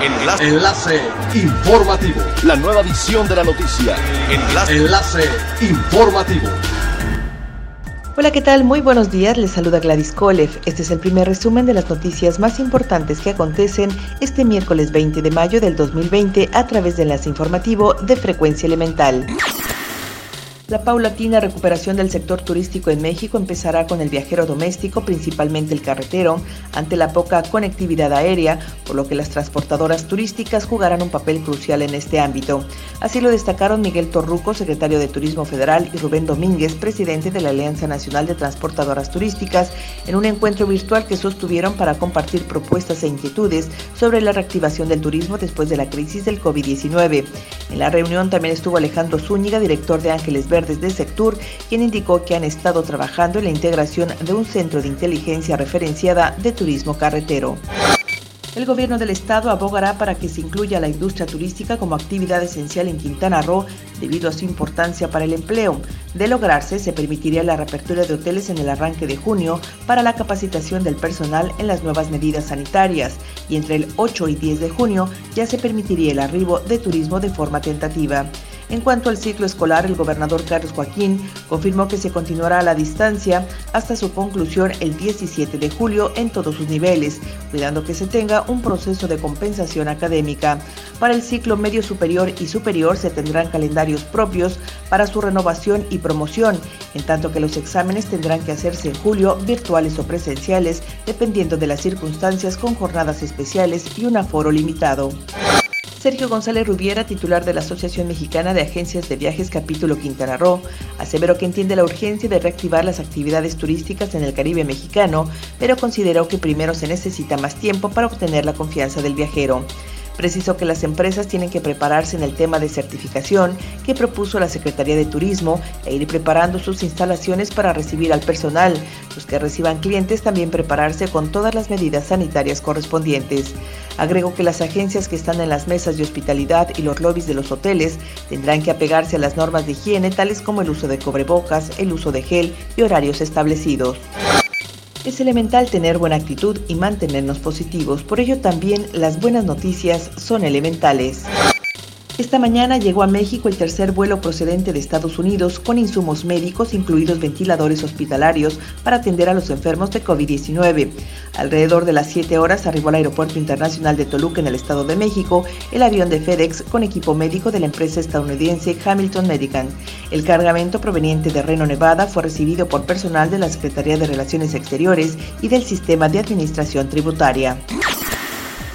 Enlace. Enlace informativo. La nueva edición de la noticia. Enlace. Enlace informativo. Hola, ¿qué tal? Muy buenos días, les saluda Gladys Kolev. Este es el primer resumen de las noticias más importantes que acontecen este miércoles 20 de mayo del 2020 a través de Enlace Informativo de Frecuencia Elemental. La paulatina recuperación del sector turístico en México empezará con el viajero doméstico, principalmente el carretero, ante la poca conectividad aérea, por lo que las transportadoras turísticas jugarán un papel crucial en este ámbito. Así lo destacaron Miguel Torruco, secretario de Turismo Federal, y Rubén Domínguez, presidente de la Alianza Nacional de Transportadoras Turísticas, en un encuentro virtual que sostuvieron para compartir propuestas e inquietudes sobre la reactivación del turismo después de la crisis del COVID-19. En la reunión también estuvo Alejandro Zúñiga, director de Ángeles Verdes, desde Sectur, quien indicó que han estado trabajando en la integración de un centro de inteligencia referenciada de turismo carretero. El gobierno del estado abogará para que se incluya la industria turística como actividad esencial en Quintana Roo debido a su importancia para el empleo. De lograrse, se permitiría la reapertura de hoteles en el arranque de junio para la capacitación del personal en las nuevas medidas sanitarias y entre el 8 y 10 de junio ya se permitiría el arribo de turismo de forma tentativa. En cuanto al ciclo escolar, el gobernador Carlos Joaquín confirmó que se continuará a la distancia hasta su conclusión el 17 de julio en todos sus niveles, cuidando que se tenga un proceso de compensación académica. Para el ciclo medio superior y superior se tendrán calendarios propios para su renovación y promoción, en tanto que los exámenes tendrán que hacerse en julio virtuales o presenciales, dependiendo de las circunstancias con jornadas especiales y un aforo limitado. Sergio González Rubiera, titular de la Asociación Mexicana de Agencias de Viajes Capítulo Quintana Roo, aseveró que entiende la urgencia de reactivar las actividades turísticas en el Caribe mexicano, pero consideró que primero se necesita más tiempo para obtener la confianza del viajero. Precisó que las empresas tienen que prepararse en el tema de certificación que propuso la Secretaría de Turismo e ir preparando sus instalaciones para recibir al personal. Los que reciban clientes también prepararse con todas las medidas sanitarias correspondientes. Agregó que las agencias que están en las mesas de hospitalidad y los lobbies de los hoteles tendrán que apegarse a las normas de higiene tales como el uso de cobrebocas, el uso de gel y horarios establecidos. Es elemental tener buena actitud y mantenernos positivos, por ello también las buenas noticias son elementales. Esta mañana llegó a México el tercer vuelo procedente de Estados Unidos con insumos médicos, incluidos ventiladores hospitalarios, para atender a los enfermos de COVID-19. Alrededor de las 7 horas arribó al Aeropuerto Internacional de Toluca en el Estado de México el avión de FedEx con equipo médico de la empresa estadounidense Hamilton Medical. El cargamento proveniente de Reno, Nevada, fue recibido por personal de la Secretaría de Relaciones Exteriores y del Sistema de Administración Tributaria.